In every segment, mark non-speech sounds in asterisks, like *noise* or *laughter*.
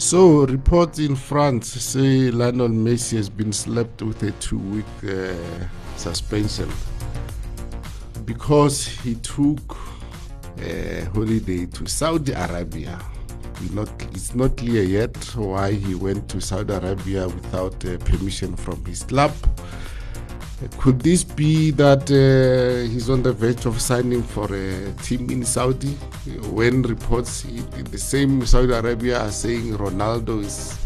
So, reports in France say Lionel Messi has been slapped with a two week uh, suspension because he took a holiday to Saudi Arabia. Not, it's not clear yet why he went to Saudi Arabia without uh, permission from his club. Could this be that uh, he's on the verge of signing for a team in Saudi? When reports in the same Saudi Arabia are saying Ronaldo is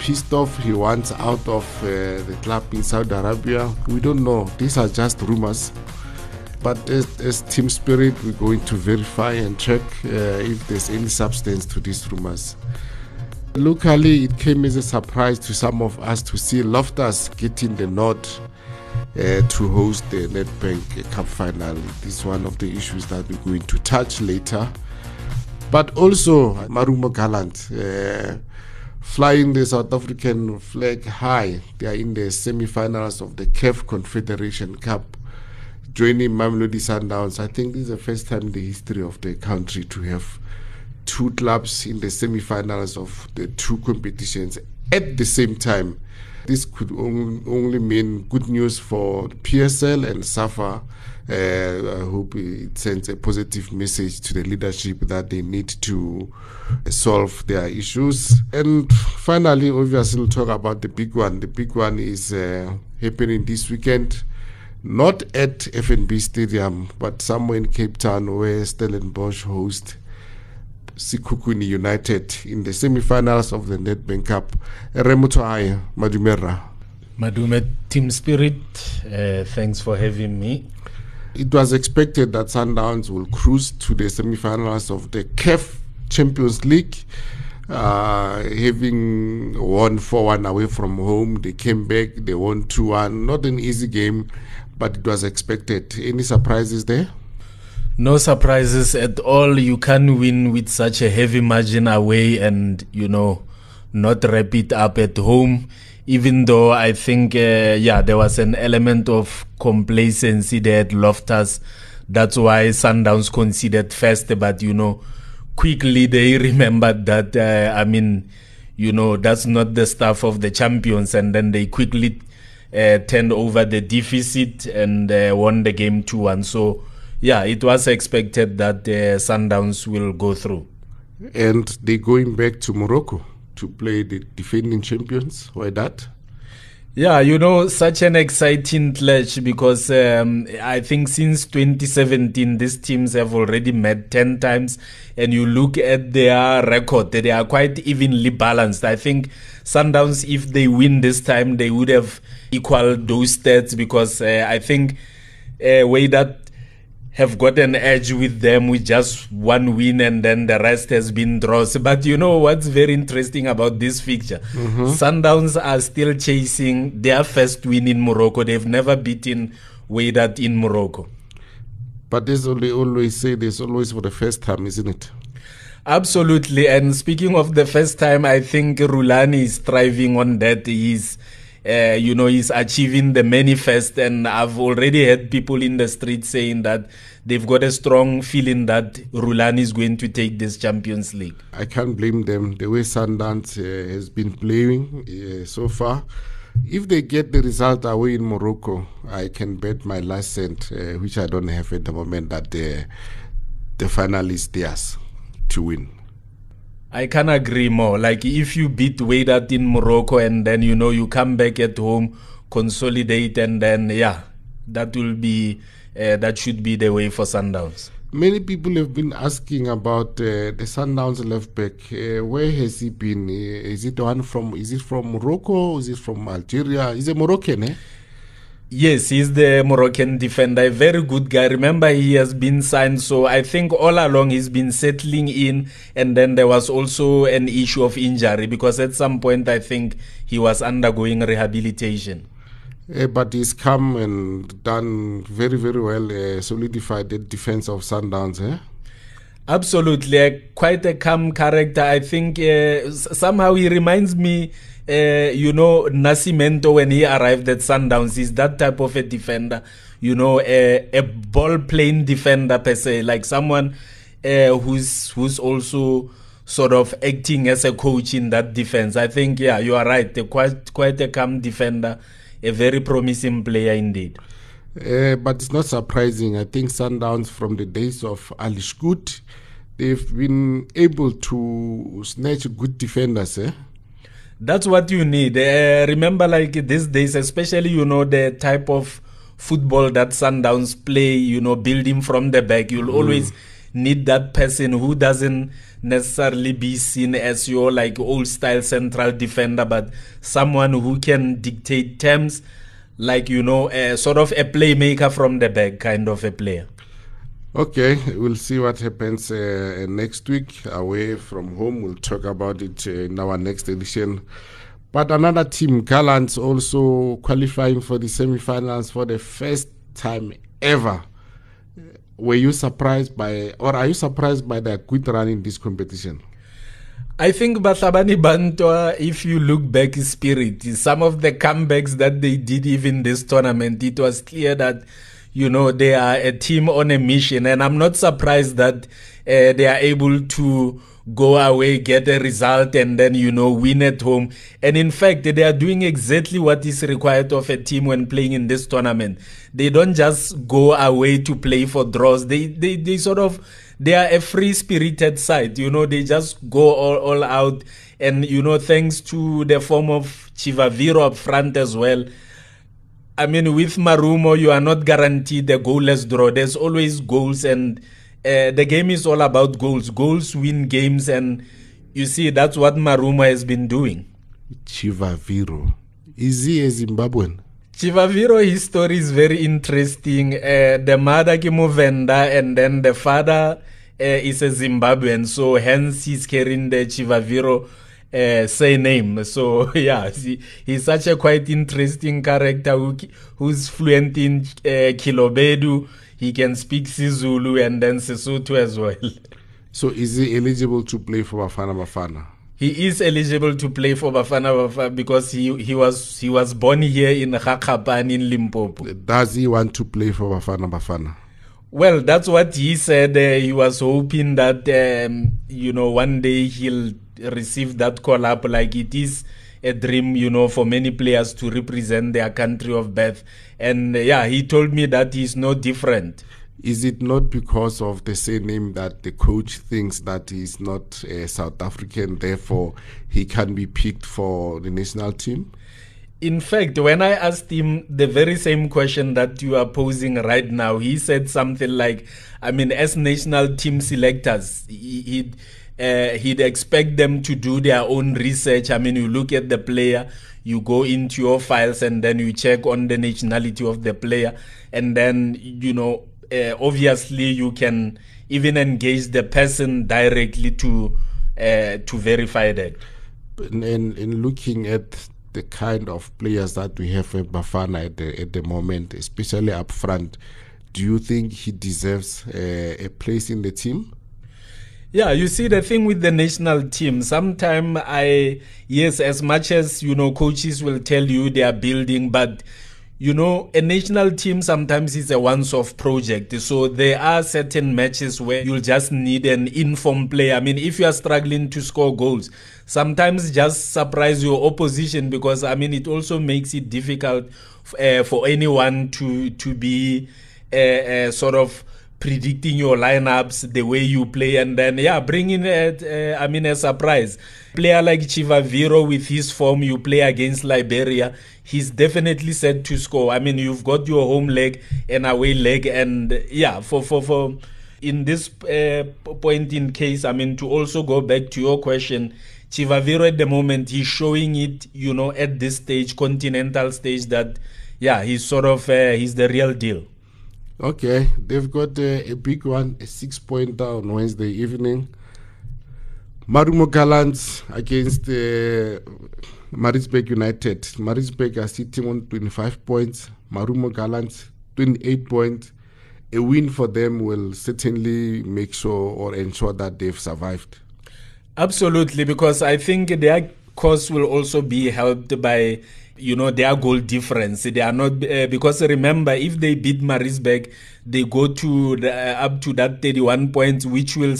pissed off, he wants out of uh, the club in Saudi Arabia. We don't know. These are just rumors. But as, as Team Spirit, we're going to verify and check uh, if there's any substance to these rumors. Locally, it came as a surprise to some of us to see Loftus getting the nod uh, to host the Nedbank Cup final. This is one of the issues that we're going to touch later. But also, Marumo Gallant uh, flying the South African flag high. They are in the semi finals of the CAF Confederation Cup, joining Mamelodi Sundowns. I think this is the first time in the history of the country to have two clubs in the semi finals of the two competitions at the same time. This could only mean good news for PSL and SAFA. Uh, I hope it sends a positive message to the leadership that they need to solve their issues. And finally, obviously, we'll talk about the big one. The big one is uh, happening this weekend, not at FNB Stadium, but somewhere in Cape Town where Stellenbosch hosts Sekhukhune United in the semi-finals of the Nedbank Cup. Remutai Madumera. Madume Team Spirit, uh, thanks for having me. It was expected that Sundowns will cruise to the semi-finals of the CAF Champions League. Uh, having won 4-1 away from home, they came back, they won 2-1. Not an easy game, but it was expected. Any surprises there? No surprises at all. You can win with such a heavy margin away and, you know, not wrap it up at home. Even though I think, uh, yeah, there was an element of complacency there at Loftus. That's why Sundowns conceded first, but, you know, quickly they *laughs* remembered that, uh, I mean, you know, that's not the stuff of the champions. And then they quickly uh, turned over the deficit and uh, won the game 2 1. So, yeah, it was expected that the Sundowns will go through. And they're going back to Morocco to play the defending champions. Why that? Yeah, you know, such an exciting clash because um, I think since 2017, these teams have already met 10 times. And you look at their record, they are quite evenly balanced. I think Sundowns, if they win this time, they would have equaled those stats because uh, I think uh, Wydad have got an edge with them with just one win and then the rest has been draws. But you know what's very interesting about this fixture? Mm-hmm. Sundowns are still chasing their first win in Morocco. They've never beaten Wydad in Morocco. But there's only always say there's always for the first time, isn't it? Absolutely. And speaking of the first time, I think Rhulani is thriving on that. He's uh, you know, he's achieving the manifest. And I've already had people in the street saying that they've got a strong feeling that Rhulani is going to take this Champions League. I can't blame them. The way Sundowns uh, has been playing uh, so far. If they get the result away in Morocco, I can bet my last cent, uh, which I don't have at the moment, that the, the final is theirs to win. I can agree more. Like if you beat Wydad in Morocco and then you know you come back at home, consolidate, and then yeah, that will be uh, that should be the way for Sundowns. Many people have been asking about uh, the Sundowns left back. Uh, where has he been? Uh, is it one from? Is it from Morocco? Is it from Algeria? Is it Moroccan? Eh? Yes, he's the Moroccan defender, a very good guy. Remember, he has been signed, so I think all along he's been settling in. And then there was also an issue of injury because at some point I think he was undergoing rehabilitation. Uh, but he's come and done very, very well, uh, solidified the defense of Sundowns. Eh? Absolutely, uh, quite a calm character. I think uh, somehow he reminds me uh, you know, Nascimento when he arrived at Sundowns is that type of a defender, you know, a, a ball playing defender per se, like someone uh, who's who's also sort of acting as a coach in that defense. I think, yeah, you are right. Quite, quite a calm defender, a very promising player indeed. Uh, but it's not surprising. I think Sundowns from the days of Ali Schut, they've been able to snatch good defenders. Eh? That's what you need. Uh, remember, like these days, especially, you know, the type of football that Sundowns play, you know, building from the back. You'll mm. always need that person who doesn't necessarily be seen as your like old style central defender, but someone who can dictate terms, like you know, a, sort of a playmaker from the back kind of a player. Okay, we'll see what happens uh, next week away from home. We'll talk about it uh, in our next edition. But another team, Gallants, also qualifying for the semi-finals for the first time ever were you surprised by, or are you surprised by their good run in this competition? I think Bahlabani Bantwa, if you look back spirit, some of the comebacks that they did even this tournament, it was clear that, you know, they are a team on a mission. And I'm not surprised that uh, they are able to go away, get a result, and then, you know, win at home. And in fact, they are doing exactly what is required of a team when playing in this tournament. They don't just go away to play for draws. They, they, they sort of, they are a free spirited side. You know, they just go all, all out. And, you know, thanks to the form of Chivaviro up front as well. I mean, with Marumo, you are not guaranteed a goalless draw. There's always goals and, uh, the game is all about goals. Goals win games, and you see that's what Marumo has been doing. Chivaviro, is he a Zimbabwean? Chivaviro, his story is very interesting. Uh, the mother Kimovenda, and then the father uh, is a Zimbabwean, so hence he's carrying the Chivaviro uh, say name. So *laughs* yeah, he, he's such a quite interesting character who, who's fluent in uh, Kilobedu he can speak Sizulu and then Sesotho as well. *laughs* So is he eligible to play for Bafana Bafana? He is eligible to play for Bafana Bafana because he, he was he was born here in Gakgapane in Limpopo. Does he want to play for Bafana Bafana? Well, that's what he said. Uh, he was hoping that um, you know one day he'll receive that call up like it is a dream, you know, for many players to represent their country of birth. And uh, yeah, he told me that he's no different. Is it not because of the surname that the coach thinks that he's not a South African, therefore he can be picked for the national team? In fact, when I asked him the very same question that you are posing right now, he said something like, I mean, as national team selectors, he, he uh, he'd expect them to do their own research. I mean, you look at the player, you go into your files, and then you check on the nationality of the player, and then you know, uh, obviously, you can even engage the person directly to uh, to verify that. In, in looking at the kind of players that we have at Bafana at the, at the moment, especially up front, do you think he deserves uh, a place in the team? Yeah, you see the thing with the national team. Sometimes I yes, as much as you know, coaches will tell you they are building, but you know, a national team sometimes is a once-off project. So there are certain matches where you'll just need an informed player. I mean, if you are struggling to score goals, sometimes just surprise your opposition because I mean, it also makes it difficult uh, for anyone to to be uh, uh, sort of predicting your lineups, the way you play, and then yeah, bringing it. Uh, I mean, a surprise player like Chivaviro with his form. You play against Liberia, he's definitely set to score. I mean, you've got your home leg and away leg, and yeah, for for for in this uh, point in case, I mean, to also go back to your question. Chivaviro at the moment, he's showing it, you know, at this stage, continental stage, that, yeah, he's sort of, uh, he's the real deal. Okay, they've got uh, a big one, a six pointer on Wednesday evening. Marumo Gallants against uh, Maritzburg United. Maritzburg are sitting on 25 points, Marumo Gallants 28 points. A win for them will certainly make sure or ensure that they've survived. Absolutely, because I think their cause will also be helped by you know their goal difference they are not uh, because remember if they beat Maritzburg they go to the, uh, up to that 31 points which will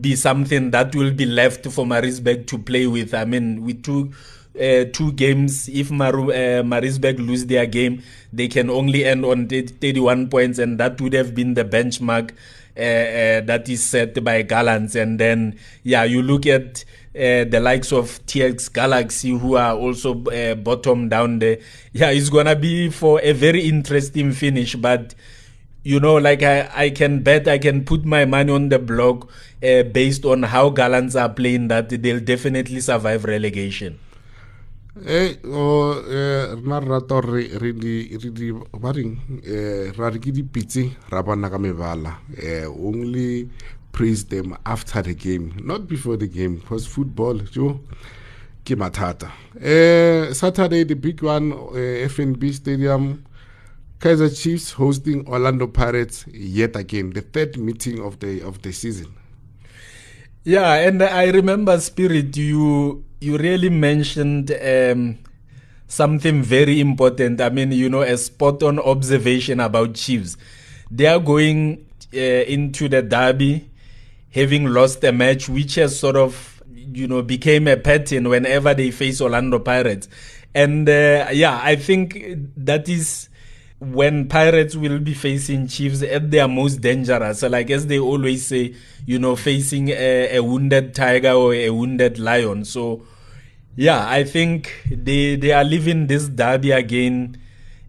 be something that will be left for Maritzburg to play with. I mean, with two uh, two games, if Maru, uh, lose their game, they can only end on 31 points, and that would have been the benchmark uh, uh, that is set by Gallants. And then, yeah, you look at uh, the likes of TS Galaxy, who are also uh, bottom down there. Yeah, it's gonna be for a very interesting finish, but you know, like I, I can bet, I can put my money on the block uh, based on how Gallants are playing that they'll definitely survive relegation. Eh o rena re rata re di ba reng ra re ke dipitse ra bona ka mebala. Only praise them after the game not before the game because football jo ke mathata. Saturday the big one FNB stadium Kaizer Chiefs hosting Orlando Pirates yet again the third meeting of the of the season. Yeah and i remember spirit you you really mentioned um, something very important. I mean, you know, a spot on observation about Chiefs. They are going uh, into the derby having lost a match which has sort of, you know, became a pattern whenever they face Orlando Pirates. And uh, yeah, I think that is when Pirates will be facing Chiefs at their most dangerous. So like as they always say, you know, facing a, a wounded tiger or a wounded lion. So yeah, I think they they are leaving this derby again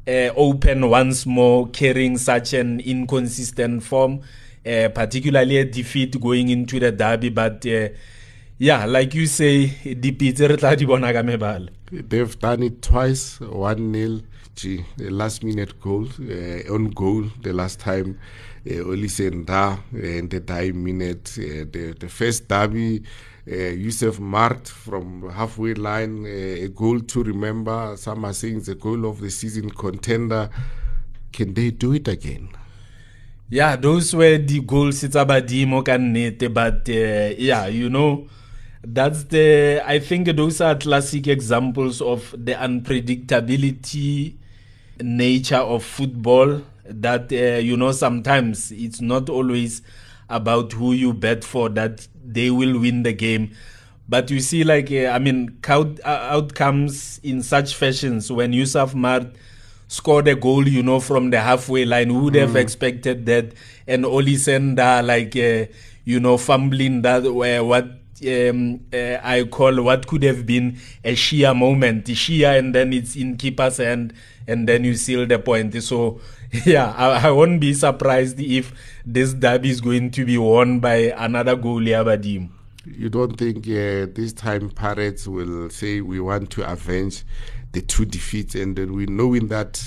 uh, open once more, carrying such an inconsistent form, uh, particularly a defeat going into the derby. But uh, yeah, like you say, They've done it twice, one nil. Gee, the last minute goal, uh, on goal the last time, uh, Olisa Ndah in the time minute. Uh, the, the first derby, uh, Yusuf Maart from halfway line, uh, a goal to remember. Some are saying the goal of the season contender. Can they do it again? Yeah, those were the goals. It's about Dimo but uh, yeah, you know, that's the. I think those are classic examples of the unpredictability nature of football. That uh, you know, sometimes it's not always about who you bet for that they will win the game. But you see, like, uh, I mean, count, uh, outcomes in such fashions when Yusuf Maart scored a goal, you know, from the halfway line, who would mm. have expected that? And Olisa Ndah, like, uh, you know, fumbling that, uh, what um, uh, I call what could have been a sheer moment, sheer, and then it's in keeper's hand, and then you seal the point. So, *laughs* yeah, I, I won't be surprised if this derby is going to be won by another goalie, Abadim. You don't think uh, this time Pirates will say we want to avenge the two defeats, and then we knowing that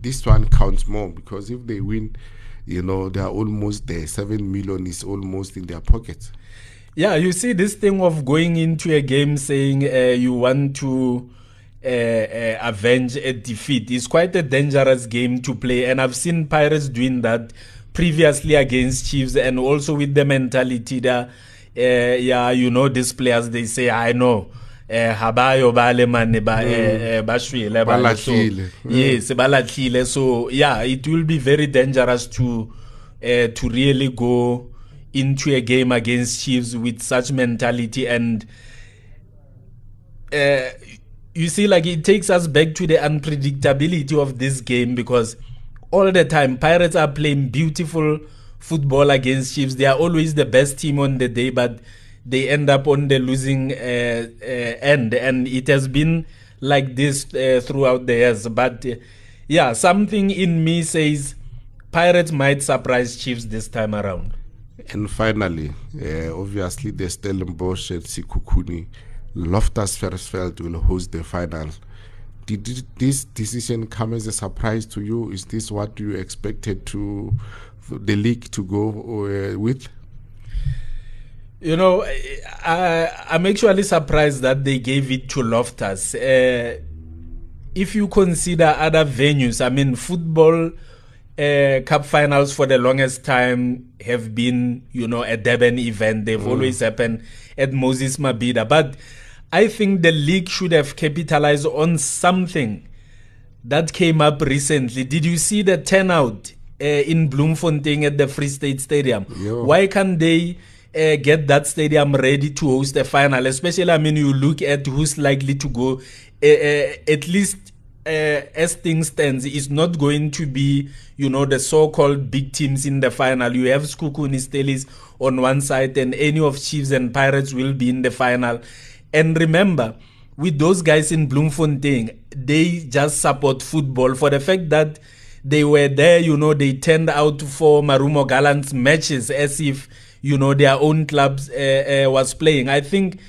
this one counts more because if they win, you know, they are almost there. Seven million is almost in their pockets. Yeah, you see this thing of going into a game saying uh, you want to uh, uh, avenge a defeat. It's quite a dangerous game to play, and I've seen Pirates doing that previously against Chiefs, and also with the mentality that, uh, yeah, you know, these players they say, I know. eh habayo ba le mane ba eh, ba shwele ba so yes ba latlhile so yeah it will be very dangerous to uh, to really go into a game against Chiefs with such mentality and uh, you see like it takes us back to the unpredictability of this game because all the time Pirates are playing beautiful football against Chiefs. They are always the best team on the day but they end up on the losing uh, uh, end. And it has been like this uh, throughout the years. But uh, yeah something in me says Pirates might surprise Chiefs this time around. And finally, uh, obviously, the Stellenbosch and Sekhukhune, Loftus Versfeld will host the final. Did this decision come as a surprise to you? Is this what you expected to the league to go uh, with? You know, I, I'm actually surprised that they gave it to Loftus. Uh, if you consider other venues, I mean, football uh, cup finals for the longest time have been, you know, a Durban event. They've mm. always happened at Moses Mabhida. But I think the league should have capitalized on something that came up recently. Did you see the turnout uh, in Bloemfontein at the Free State Stadium? Yo. Why can't they uh, get that stadium ready to host a final. Especially, I mean, you look at who's likely to go. Uh, uh, at least uh, as things stands, it's not going to be, you know, the so-called big teams in the final. You have Sekhukhune Steelies on one side, and any of Chiefs and Pirates will be in the final. And remember, with those guys in Bloemfontein, they just support football for the fact that they were there, you know, they turned out for Marumo Gallant's matches as if, you know, their own clubs uh, uh, was playing. I think,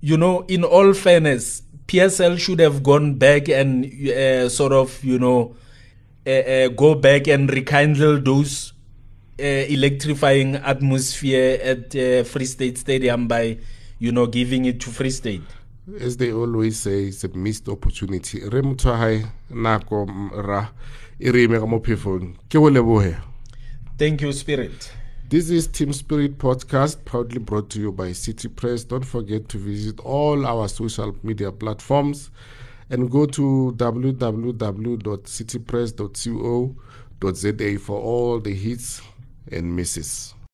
you know, in all fairness, PSL should have gone back and uh, sort of, you know, uh, uh, go back and rekindle those uh, electrifying atmosphere at Free State Stadium by, you know, giving it to Free State. As they always say, it's a missed opportunity. Re motho hae nako ra Thank you, Spirit. This is Team Spirit Podcast, proudly brought to you by City Press. Don't forget to visit all our social media platforms and go to www.citypress.co.za for all the hits and misses.